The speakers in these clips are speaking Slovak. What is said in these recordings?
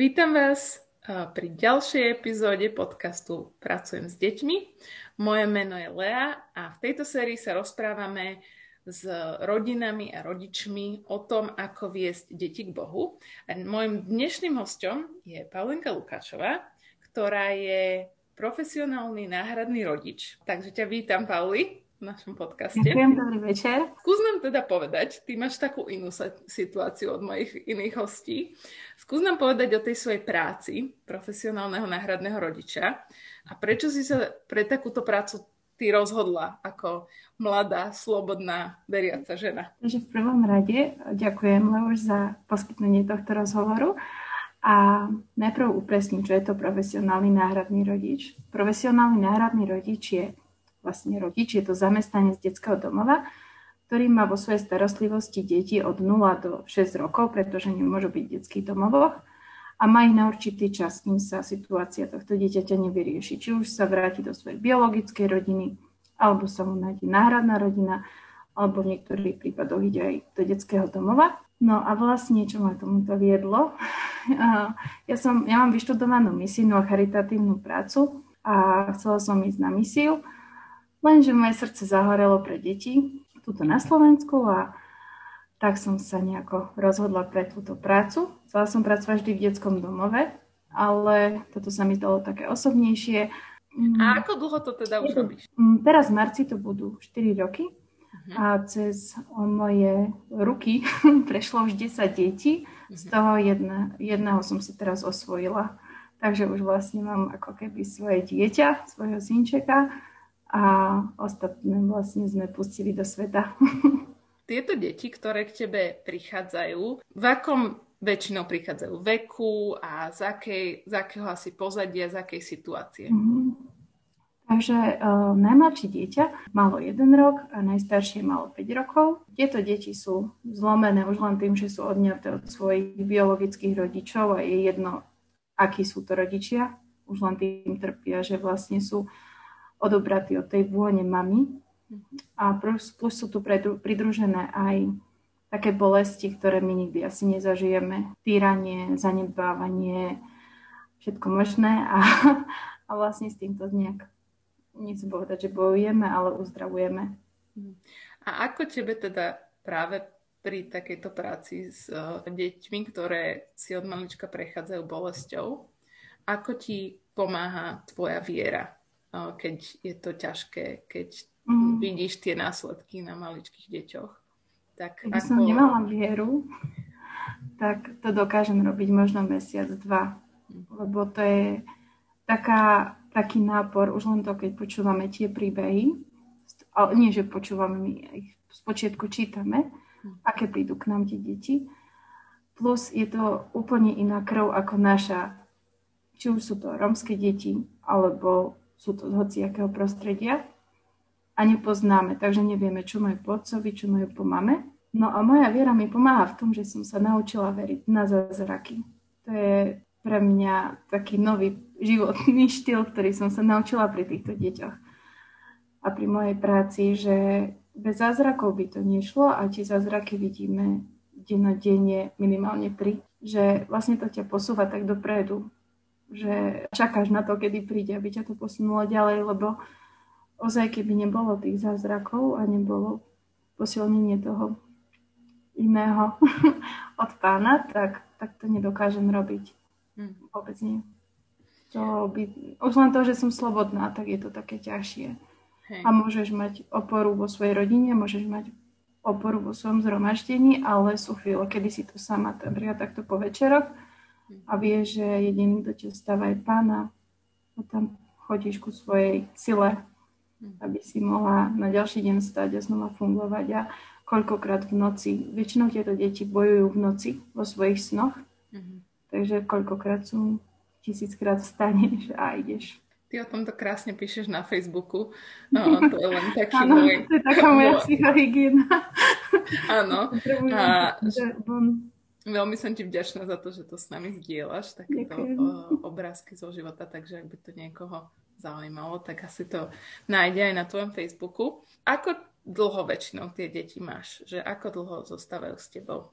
Vítam vás pri ďalšej epizóde podcastu Pracujem s deťmi. Moje meno je Lea a v tejto sérii sa rozprávame s rodinami a rodičmi o tom, ako viesť deti k Bohu. A môjim dnešným hostom je Paulinka Lukáčová, ktorá je profesionálny náhradný rodič. Takže ťa vítam, Pauli v našom podcaste. Ďakujem, dobrý večer. Skús nám teda povedať, ty máš takú inú situáciu od mojich iných hostí. Skús nám povedať o tej svojej práci profesionálneho náhradného rodiča a prečo si sa pre takúto prácu ty rozhodla ako mladá, slobodná, veriaca žena? Takže v prvom rade ďakujem už za poskytnutie tohto rozhovoru. A najprv upresním, čo je to profesionálny náhradný rodič. Profesionálny náhradný rodič je vlastne rodič, je to zamestnanec detského domova, ktorý má vo svojej starostlivosti deti od 0 do 6 rokov, pretože nemôžu byť v detských domovoch a má ich na určitý čas, kým sa situácia tohto dieťaťa nevyrieši. Či už sa vráti do svojej biologickej rodiny, alebo sa mu nájde náhradná rodina, alebo v niektorých prípadoch ide aj do detského domova. No a vlastne, čo ma tomuto viedlo, ja, som, ja mám vyštudovanú misijnú a charitatívnu prácu a chcela som ísť na misiu, Lenže moje srdce zahorelo pre deti tuto na Slovensku a tak som sa nejako rozhodla pre túto prácu. Chcela som pracovať vždy v detskom domove, ale toto sa mi zdalo také osobnejšie. A ako dlho to teda už robíš? Mm, teraz v marci to budú 4 roky uh-huh. a cez moje ruky prešlo už 10 detí, uh-huh. z mhm. toho jedna, jedného som si teraz osvojila. Takže už vlastne mám ako keby svoje dieťa, svojho synčeka a ostatné vlastne sme pustili do sveta. Tieto deti, ktoré k tebe prichádzajú, v akom väčšinou prichádzajú veku a z, akej, z akého asi pozadia, z akej situácie? Mm-hmm. Takže uh, najmladšie dieťa malo 1 rok a najstaršie malo 5 rokov. Tieto deti sú zlomené už len tým, že sú odňaté od svojich biologických rodičov a je jedno, akí sú to rodičia. Už len tým trpia, že vlastne sú odobratí od tej vône mamy. A plus, plus sú tu pridružené aj také bolesti, ktoré my nikdy asi nezažijeme. Týranie, zanedbávanie, všetko možné a, a vlastne s týmto nejak, nechcem povedať, že bojujeme, ale uzdravujeme. A ako tebe teda práve pri takejto práci s uh, deťmi, ktoré si od malička prechádzajú bolesťou, ako ti pomáha tvoja viera? Keď je to ťažké, keď mm. vidíš tie následky na maličkých deťoch. Tak Keby ako... som nemala vieru, tak to dokážem robiť možno mesiac, dva. Mm. Lebo to je taká, taký nápor, už len to, keď počúvame tie príbehy, ale nie, že počúvame, my ich spočiatku čítame, mm. aké prídu k nám tie deti. Plus je to úplne iná krv ako naša, či už sú to rómske deti, alebo sú to z hociakého prostredia a nepoznáme, takže nevieme, čo majú po otcovi, čo majú po mame. No a moja viera mi pomáha v tom, že som sa naučila veriť na zázraky. To je pre mňa taký nový životný štýl, ktorý som sa naučila pri týchto deťoch. A pri mojej práci, že bez zázrakov by to nešlo a tie zázraky vidíme dennodenne minimálne tri, že vlastne to ťa posúva tak dopredu, že čakáš na to, kedy príde, aby ťa to posunulo ďalej, lebo ozaj keby nebolo tých zázrakov a nebolo posilnenie toho iného od pána, tak, tak to nedokážem robiť. Hmm. Vôbec nie. To by, už len to, že som slobodná, tak je to také ťažšie. Hej. A môžeš mať oporu vo svojej rodine, môžeš mať oporu vo svojom zhromaždení, ale sú chvíle, kedy si tu sama, napríklad takto po večeroch, a vie, že jediný, kto ťa stáva je pána a tam chodíš ku svojej sile, hm. aby si mohla na ďalší deň stať a znova fungovať a koľkokrát v noci, väčšinou tieto deti bojujú v noci vo svojich snoch, mm-hmm. takže koľkokrát sú tisíckrát vstaneš a ideš. Ty o tomto krásne píšeš na Facebooku. No, to je len taký ano, môj... to je taká moja psychohygiena. Áno. A, Veľmi som ti vďačná za to, že to s nami zdieľaš, takéto obrázky zo života, takže ak by to niekoho zaujímalo, tak asi to nájde aj na tvojom Facebooku. Ako dlho väčšinou tie deti máš? Že ako dlho zostávajú s tebou?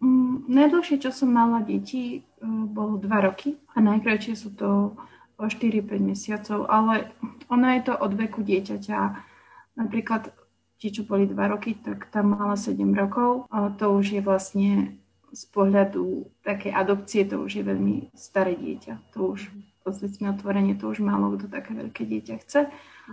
Mm, najdlhšie, čo som mala deti, um, bolo 2 roky a najkračšie sú to o 4-5 mesiacov, ale ono je to od veku dieťaťa. Napríklad tie, čo boli 2 roky, tak tam mala 7 rokov, ale to už je vlastne z pohľadu také adopcie, to už je veľmi staré dieťa. To už podstate otvorenie, to už málo kto také veľké dieťa chce.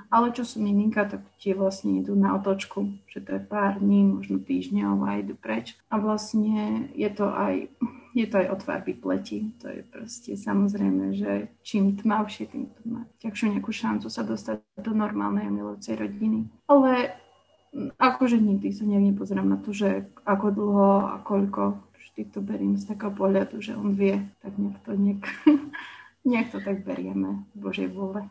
Ale čo sú miminka, tak tie vlastne idú na otočku, že to je pár dní, možno týždňov a idú preč. A vlastne je to aj, je to aj o tvarby pleti. To je proste samozrejme, že čím tmavšie, tým to má ťažšiu nejakú šancu sa dostať do normálnej a milujúcej rodiny. Ale akože nikdy sa nepozerám na to, že ako dlho a koľko. Vždy to beriem z takého pohľadu, že on vie, tak nech to niek Nejak to tak berieme, Božej vôle.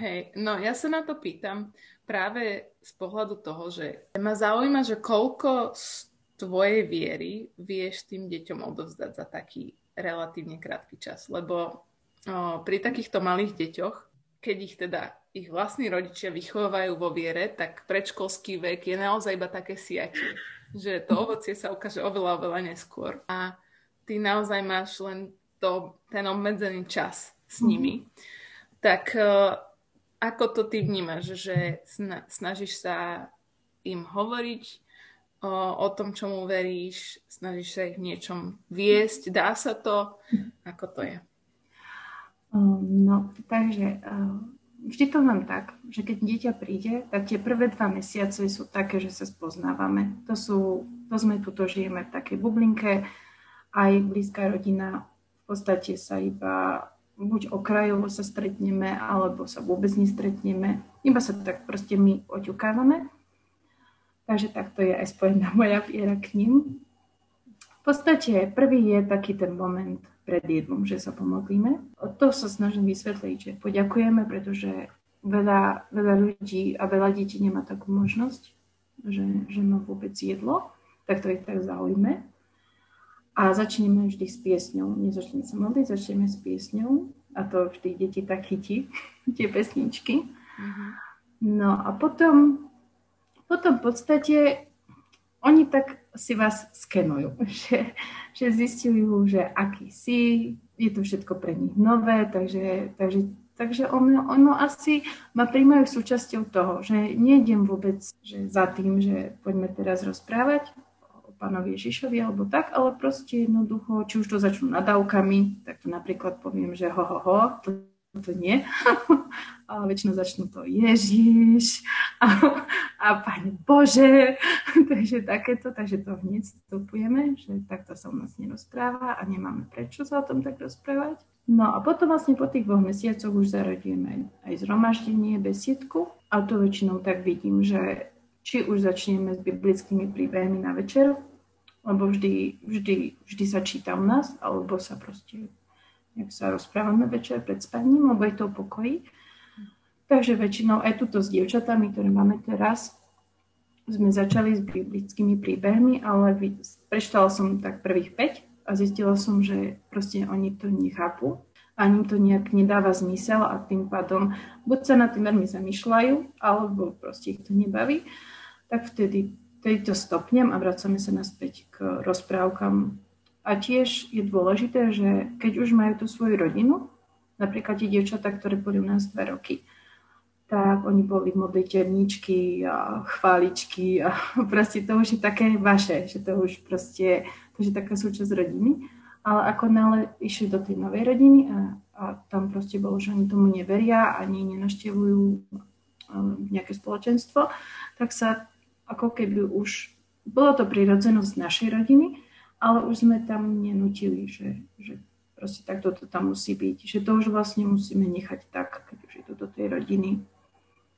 Hej, no ja sa na to pýtam práve z pohľadu toho, že ma zaujíma, že koľko z tvojej viery vieš tým deťom odovzdať za taký relatívne krátky čas. Lebo o, pri takýchto malých deťoch, keď ich teda ich vlastní rodičia vychovajú vo viere, tak predškolský vek je naozaj iba také siatie, že to ovocie sa ukáže oveľa, oveľa neskôr. A ty naozaj máš len to, ten obmedzený čas s mhm. nimi. Mm-hmm. Tak uh, ako to ty vnímaš, že sna- snažíš sa im hovoriť o, o tom, čomu veríš, snažíš sa ich v niečom viesť, dá sa to? Ako to je? No, takže uh, vždy to mám tak, že keď dieťa príde, tak tie prvé dva mesiace sú také, že sa spoznávame. To sú, to sme tu, to žijeme v takej bublinke, aj blízka rodina v podstate sa iba buď okrajovo sa stretneme, alebo sa vôbec nestretneme. Iba sa tak proste my oťukávame. Takže takto je aj spojená moja viera k ním. Podstate prvý je taký ten moment pred jedlom, že sa pomodlíme. O to sa snažím vysvetliť, že poďakujeme, pretože veľa, veľa ľudí a veľa detí nemá takú možnosť, že, že má vôbec jedlo, tak to je tak zaujme. A začneme vždy s piesňou. Nezačneme sa modliť, začneme s piesňou. A to vždy deti tak chytí, tie pesničky. Uh-huh. No a potom, potom v podstate oni tak si vás skenujú, že, že zistujú, že aký si, je to všetko pre nich nové, takže, takže, takže ono, ono asi ma príjmajú súčasťou toho, že nejdem vôbec že za tým, že poďme teraz rozprávať, pánovi Ježišovi alebo tak, ale proste jednoducho, či už to začnú nadávkami, tak to napríklad poviem, že ho, ho, ho, to, to nie. ale väčšinou začnú to Ježiš a, a Pane Bože. takže takéto, takže to hneď vstupujeme, že takto sa u nás nerozpráva a nemáme prečo sa o tom tak rozprávať. No a potom vlastne po tých dvoch mesiacoch už zaradíme aj, aj zhromaždenie, besiedku a to väčšinou tak vidím, že či už začneme s biblickými príbehmi na večer, lebo vždy, vždy, vždy sa číta u nás, alebo sa proste nejak sa rozprávame večer pred spaním, lebo je to v pokoji. Takže väčšinou aj tuto s dievčatami, ktoré máme teraz, sme začali s biblickými príbehmi, ale prečítala som tak prvých 5 a zistila som, že proste oni to nechápu ani to nejak nedáva zmysel a tým pádom buď sa na tým veľmi zamýšľajú, alebo proste ich to nebaví tak vtedy, vtedy to stopnem a vracame sa naspäť k rozprávkam. A tiež je dôležité, že keď už majú tú svoju rodinu, napríklad tie dievčatá, ktoré boli u nás dva roky, tak oni boli modlitevníčky a chváličky a proste to už je také vaše, že to už proste, to je taká súčasť rodiny. Ale ako nále išli do tej novej rodiny a, a tam proste bolo, že oni tomu neveria, ani nenaštevujú um, nejaké spoločenstvo, tak sa ako keby už, bolo to prirodzenosť našej rodiny, ale už sme tam nenutili, že, že proste takto to tam musí byť, že to už vlastne musíme nechať tak, keď už je to do tej rodiny.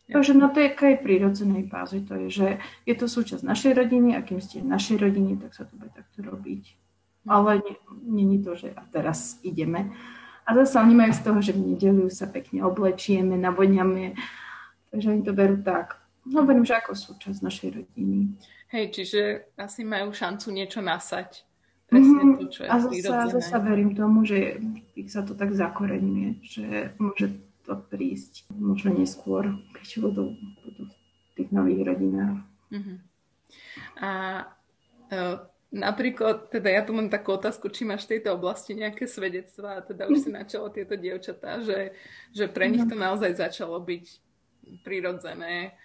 Takže na tej prírodzenej báze to je, že je to súčasť našej rodiny a kým ste v našej rodine, tak sa to bude takto robiť. Ale není to, že a teraz ideme. A zase oni majú z toho, že v nedeliu sa pekne oblečieme, navoňame. Takže oni to berú tak. No verím, že ako súčasť našej rodiny. Hej, čiže asi majú šancu niečo nasať. Presne mm-hmm. to, čo je A zase, zase verím tomu, že ich sa to tak zakoreňuje, že môže to prísť možno neskôr, keď budú, budú v tých nových rodinách. Mm-hmm. A uh, napríklad, teda ja tu mám takú otázku, či máš v tejto oblasti nejaké svedectvá, teda už si načala tieto dievčatá, že, že pre nich to naozaj začalo byť prirodzené,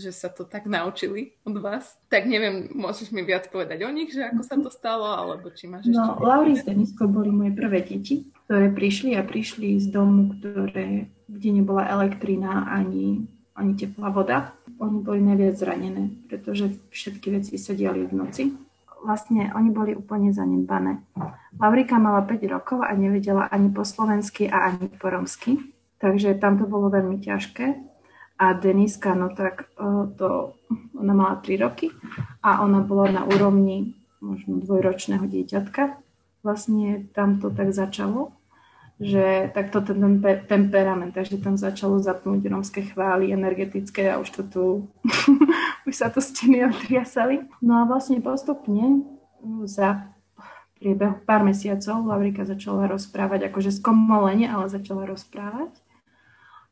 že sa to tak naučili od vás. Tak neviem, môžeš mi viac povedať o nich, že ako sa to stalo, alebo či máš ešte... No, Lauri s Deniskou boli moje prvé deti, ktoré prišli a prišli z domu, ktoré, kde nebola elektrina ani ani teplá voda. Oni boli najviac zranené, pretože všetky veci sa diali v noci. Vlastne oni boli úplne zanedbané. Laurika mala 5 rokov a nevedela ani po slovensky a ani po romsky, takže tam to bolo veľmi ťažké. A Deniska, no tak to, ona mala 3 roky a ona bola na úrovni možno dvojročného dieťatka. Vlastne tam to tak začalo že takto ten temperament, takže tam začalo zapnúť romské chvály energetické a už to tu, už sa to steny otriasali. No a vlastne postupne za priebehu pár mesiacov Laurika začala rozprávať, akože skomolenie, ale začala rozprávať.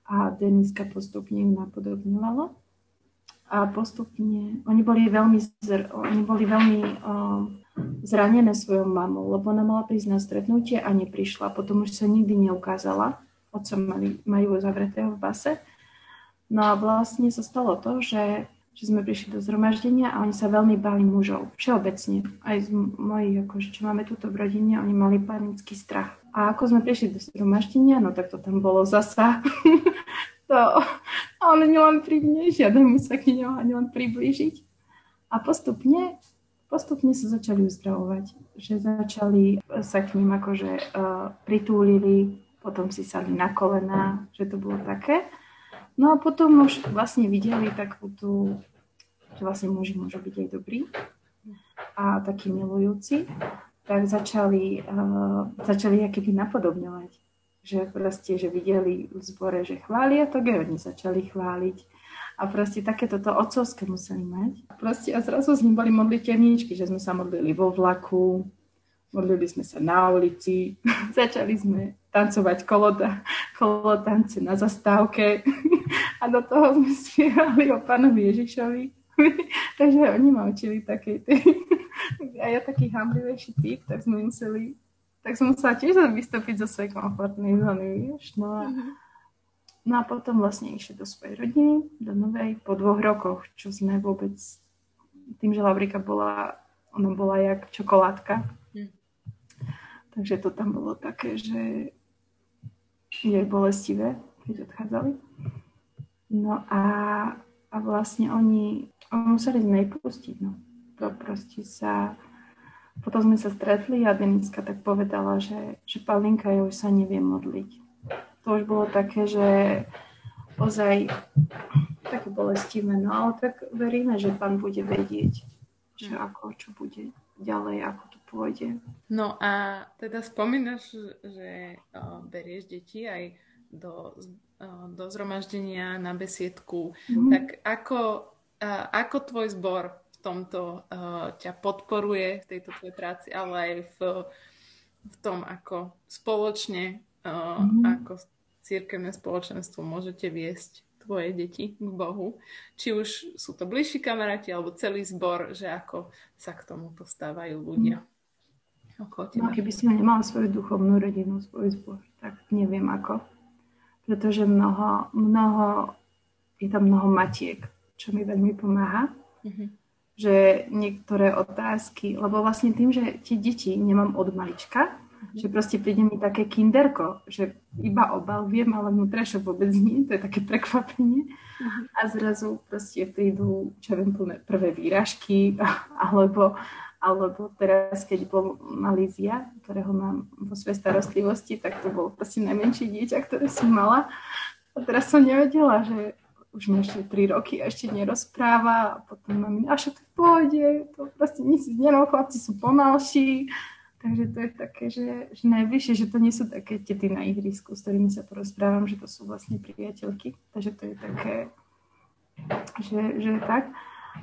A Deniska postupne ju napodobňovala. A postupne, oni boli veľmi, oni boli veľmi uh, zranené svojou mamou, lebo ona mala prísť na stretnutie a neprišla. Potom už sa nikdy neukázala. Otca mali, majú zavretého v base. No a vlastne sa stalo to, že, že sme prišli do zhromaždenia a oni sa veľmi báli mužov. Všeobecne. Aj z mojich, akože, čo máme túto v rodine, oni mali panický strach. A ako sme prišli do zhromaždenia, no tak to tam bolo zasa. to, on len pri mne, žiaden mu sa k ani len priblížiť. A postupne postupne sa začali uzdravovať, že začali sa k ním akože uh, pritúlili, potom si sadli na kolena, že to bolo také. No a potom už vlastne videli takú tú, že vlastne muži môžu byť aj dobrí a takí milujúci, tak začali, uh, začali keby napodobňovať. Že proste, že videli v zbore, že chvália, tak aj oni začali chváliť a proste takéto to otcovské museli mať. Proste a zrazu z nich boli modlitevníčky, že sme sa modlili vo vlaku, modlili sme sa na ulici, začali sme tancovať kolota, kolotance na zastávke a do toho sme spievali o pánovi Ježišovi. Takže oni ma učili také a ja taký hamblivejší typ, tak sme museli tak som musela tiež vystúpiť zo svojej komfortnej zóny, vieš, no a mm-hmm No a potom vlastne išli do svojej rodiny, do novej, po dvoch rokoch, čo sme vôbec, tým, že Laurika bola, ona bola jak čokoládka. Hm. Takže to tam bolo také, že je bolestivé, keď odchádzali. No a, a vlastne oni, oni museli sme jej pustiť, no. To proste sa, potom sme sa stretli a Deniska tak povedala, že, že Paulinka ja už sa nevie modliť to už bolo také, že ozaj také bolestivé. No ale tak veríme, že pán bude vedieť, že hm. ako, čo bude ďalej, ako to pôjde. No a teda spomínaš, že berieš deti aj do, do zhromaždenia na besiedku. Mm-hmm. Tak ako, ako tvoj zbor v tomto ťa podporuje v tejto tvojej práci, ale aj v, v tom, ako spoločne, mm-hmm. ako církevné spoločenstvo môžete viesť tvoje deti k Bohu. Či už sú to bližší kamaráti alebo celý zbor, že ako sa k tomu postávajú ľudia. No, keby si nemala svoju duchovnú rodinu, svoj zbor, tak neviem ako. Pretože mnoho, mnoho, je tam mnoho matiek, čo mi veľmi pomáha. Mm-hmm. Že niektoré otázky, lebo vlastne tým, že tie deti nemám od malička, že proste príde mi také kinderko, že iba obal viem, ale vnútrajšie vôbec nie, to je také prekvapenie. Uh-huh. A zrazu proste prídu, čo viem, plné prvé výražky, alebo, alebo teraz, keď bol malý Zia, ktorého mám vo svojej starostlivosti, tak to bolo proste najmenšie dieťa, ktoré som mala. A teraz som nevedela, že už má ešte 3 roky a ešte nerozpráva a potom mám, a však to pôjde, to proste nič si chlapci sú pomalší Takže to je také, že, že najbližšie, že to nie sú také tety na ihrisku, s ktorými sa porozprávam, že to sú vlastne priateľky. Takže to je také, že, že tak.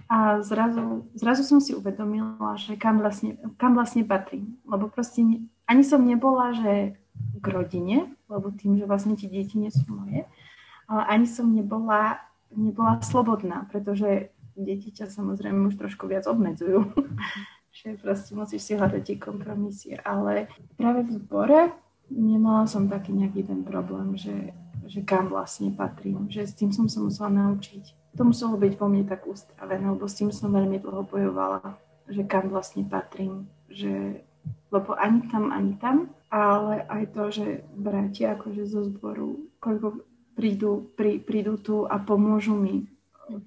A zrazu, zrazu som si uvedomila, že kam vlastne, kam vlastne patrím. Lebo proste ani som nebola, že k rodine, lebo tým, že vlastne tie deti nie sú moje, ale ani som nebola, nebola slobodná, pretože deti ťa samozrejme už trošku viac obmedzujú že proste musíš si hľadať tie kompromisie, ale práve v zbore nemala som taký nejaký ten problém, že, že kam vlastne patrím, že s tým som sa musela naučiť. To muselo byť vo mne tak ústravené, lebo s tým som veľmi dlho bojovala, že kam vlastne patrím, že lebo ani tam, ani tam, ale aj to, že bratia akože zo zboru, koľko prídu, prí, prídu tu a pomôžu mi,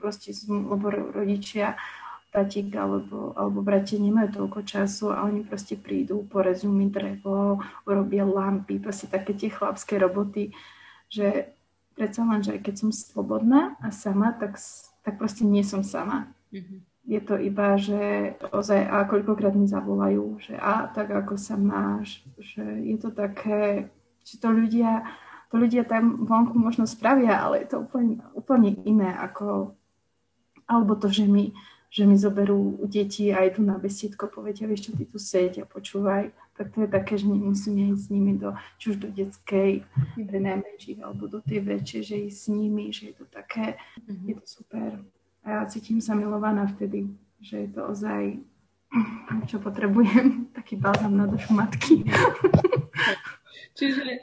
proste, lebo rodičia tatík alebo, alebo bratia nemajú toľko času a oni proste prídu, porezú mi drevo, urobia lampy, proste také tie chlapské roboty, že predsa len, že keď som slobodná a sama, tak, tak proste nie som sama. Mm-hmm. Je to iba, že ozaj a koľkokrát mi zavolajú, že a tak ako sa máš, že je to také, že to ľudia, to ľudia tam vonku možno spravia, ale je to úplne, úplne iné ako, alebo to, že mi že mi zoberú deti a idú na besiedko, povedia, vieš čo, ty tu seď a počúvaj, tak to je také, že nemusíme ísť s nimi do, či už do detskej, pre najmenších, alebo do tej väčšej, že ísť s nimi, že je to také, mm-hmm. je to super. A ja cítim sa milovaná vtedy, že je to ozaj, čo potrebujem, taký balzam na dušu matky. Čiže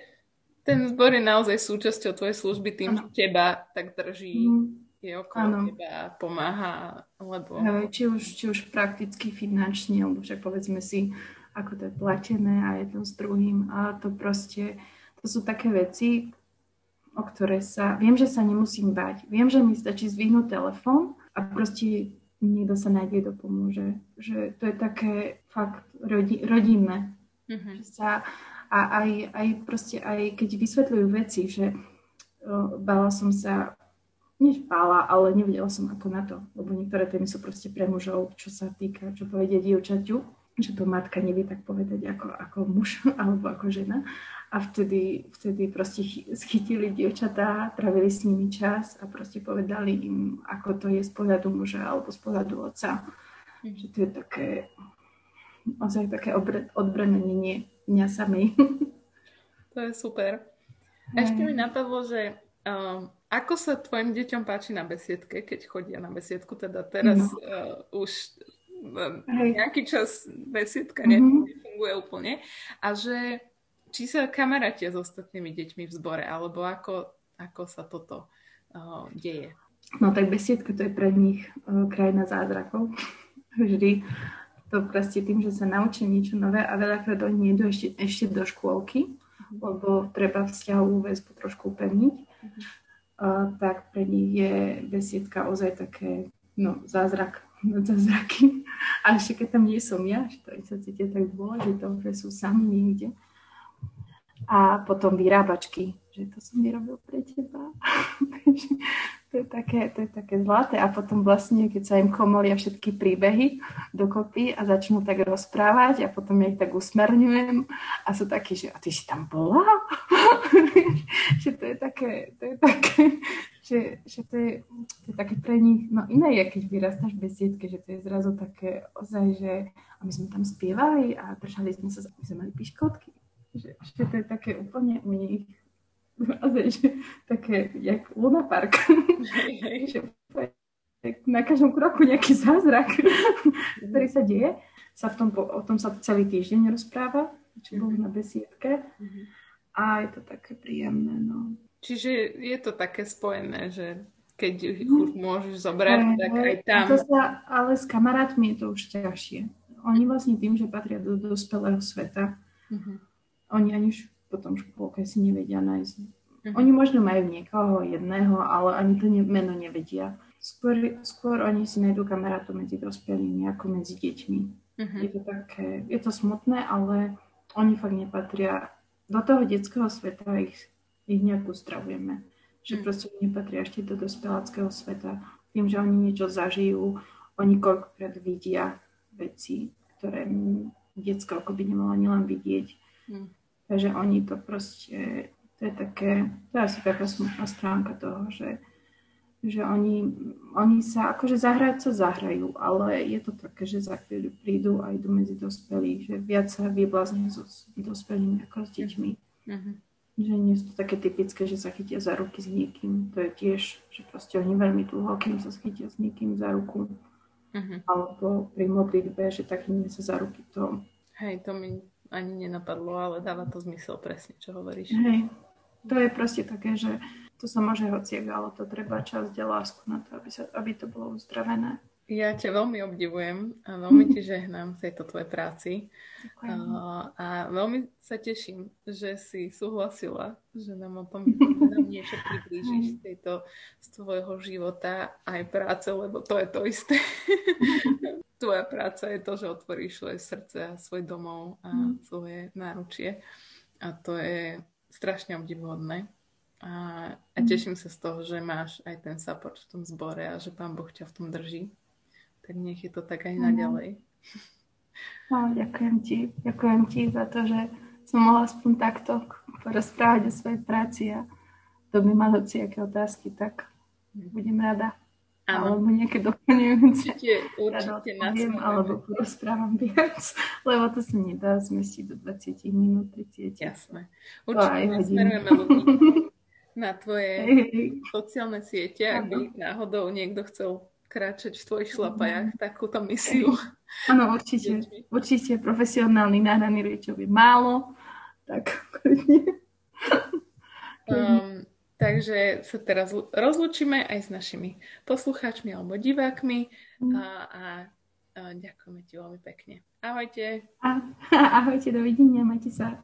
ten zbor je naozaj súčasťou tvojej služby tým, že teba tak drží mm je okolo ano. teba pomáha, lebo... Či už, či už prakticky, finančne, alebo však povedzme si, ako to je platené a jedno s druhým. A to proste, to sú také veci, o ktoré sa, viem, že sa nemusím bať. Viem, že mi stačí zvihnúť telefón a proste niekto sa nájde, kto pomôže. Že to je také fakt rodi, rodinné. Mm-hmm. Že sa, a aj, aj proste, aj keď vysvetľujú veci, že bala som sa než bála, ale nevedela som ako na to, lebo niektoré témy sú proste pre mužov, čo sa týka, čo povedia dievčaťu, že to matka nevie tak povedať ako, ako muž alebo ako žena. A vtedy, vtedy proste schytili dievčatá, travili s nimi čas a proste povedali im, ako to je z pohľadu muža alebo z pohľadu otca. Mm. Že to je také, ozaj také odbrenenie mňa samej. To je super. Ešte mi napadlo, že um, ako sa tvojim deťom páči na besiedke, keď chodia na besiedku? Teda teraz no. uh, už uh, nejaký čas besiedka mm-hmm. nefunguje úplne. A že či sa kamarátia s ostatnými deťmi v zbore, alebo ako, ako sa toto uh, deje? No tak besiedka to je pre nich uh, krajina zázrakov. Vždy to proste tým, že sa naučia niečo nové a veľakrát oni idú ešte, ešte do škôlky, mhm. lebo treba vzťahovú väzbu trošku upevniť. Mm-hmm tak pre nich je besiedka ozaj také, no, zázrak nad zázraky. A ešte keď tam nie som ja, že to sa cítia tak dôležité, že sú sami niekde. A potom vyrábačky, že to som vyrobil pre teba. to, je také, to je také zlaté. A potom vlastne, keď sa im komolia všetky príbehy dokopy a začnú tak rozprávať a potom ja ich tak usmerňujem a sú takí, že a ty si tam bola? že to je také, to je také, že, že to, je, to je také pre nich, no iné je, keď vyrastáš bez sietke, že to je zrazu také ozaj, že a my sme tam spievali a držali sme sa, my sme mali piškotky. Že, že to je také úplne u nich ozaj, že také, jak Luna Park. že na každom kroku nejaký zázrak, ktorý sa deje. Sa v tom, o tom sa celý týždeň rozpráva, čo bolo na besiedke. Mm-hmm. A je to také príjemné, no. Čiže je to také spojené, že keď ich už môžeš zobrať, aj, tak aj tam. To sa, ale s kamarátmi je to už ťažšie. Oni vlastne tým, že patria do dospelého sveta, uh-huh. oni ani už potom škôlke si nevedia nájsť. Uh-huh. Oni možno majú niekoho jedného, ale ani to ne, meno nevedia. Skôr, skôr oni si nájdú kamarátov medzi dospelými ako medzi deťmi. Uh-huh. Je to také, je to smutné, ale oni fakt nepatria do toho detského sveta ich, ich nejak ustravujeme. Že mm. proste nepatria ešte do dospeláckého sveta. Tým, že oni niečo zažijú, oni koľkokrát vidia veci, ktoré detsko ako by nemalo ani len vidieť. Mm. Takže oni to proste, to je také, to je asi taká smutná stránka toho, že že oni, oni sa, akože zahrať sa zahrajú, ale je to také, že za chvíľu prídu a idú medzi dospelí, že viac sa vyblázne so dospelými ako s deťmi. Uh-huh. Že nie sú to také typické, že sa chytia za ruky s niekým. To je tiež, že proste oni veľmi dlho, kým sa chytia s niekým za ruku. uh-huh. alebo pri modlitbe, že tak sa za ruky to... Hej, to mi ani nenapadlo, ale dáva to zmysel presne, čo hovoríš. Hej, to je proste také, že to sa môže hociek, ale to treba čas, kde lásku na to, aby, sa, aby to bolo uzdravené. Ja ťa veľmi obdivujem a veľmi ti žehnám v tejto tvojej práci. A, a veľmi sa teším, že si súhlasila, že nám o tom nám niečo priblížiš z, tejto, z tvojho života aj práce, lebo to je to isté. Tvoja práca je to, že otvoríš svoje srdce a svoj domov a mm. svoje náručie. A to je strašne obdivuhodné. A, a mm. teším sa z toho, že máš aj ten support v tom zbore a že Pán Boh ťa v tom drží tak nech je to tak aj naďalej. No, ďakujem ti. Ďakujem ti za to, že som mohla aspoň takto porozprávať o svojej práci a to by mal aké otázky, tak budem rada. Áno. Alebo nejaké doplňujúce. Určite, určite poviem, alebo porozprávam viac, lebo to sa nedá zmestiť do 20 minút, 30. Jasné. Určite smerujeme ľudí na tvoje sociálne siete, ak by náhodou niekto chcel kráčať v tvojich šlapajách mhm. takúto misiu. Áno, určite. Určite profesionálny náhraný riečov je málo. Tak um, takže sa teraz rozlučíme aj s našimi poslucháčmi alebo divákmi mm. a, a, a ďakujeme ti veľmi pekne. Ahojte. A, ahojte, dovidenia, majte sa.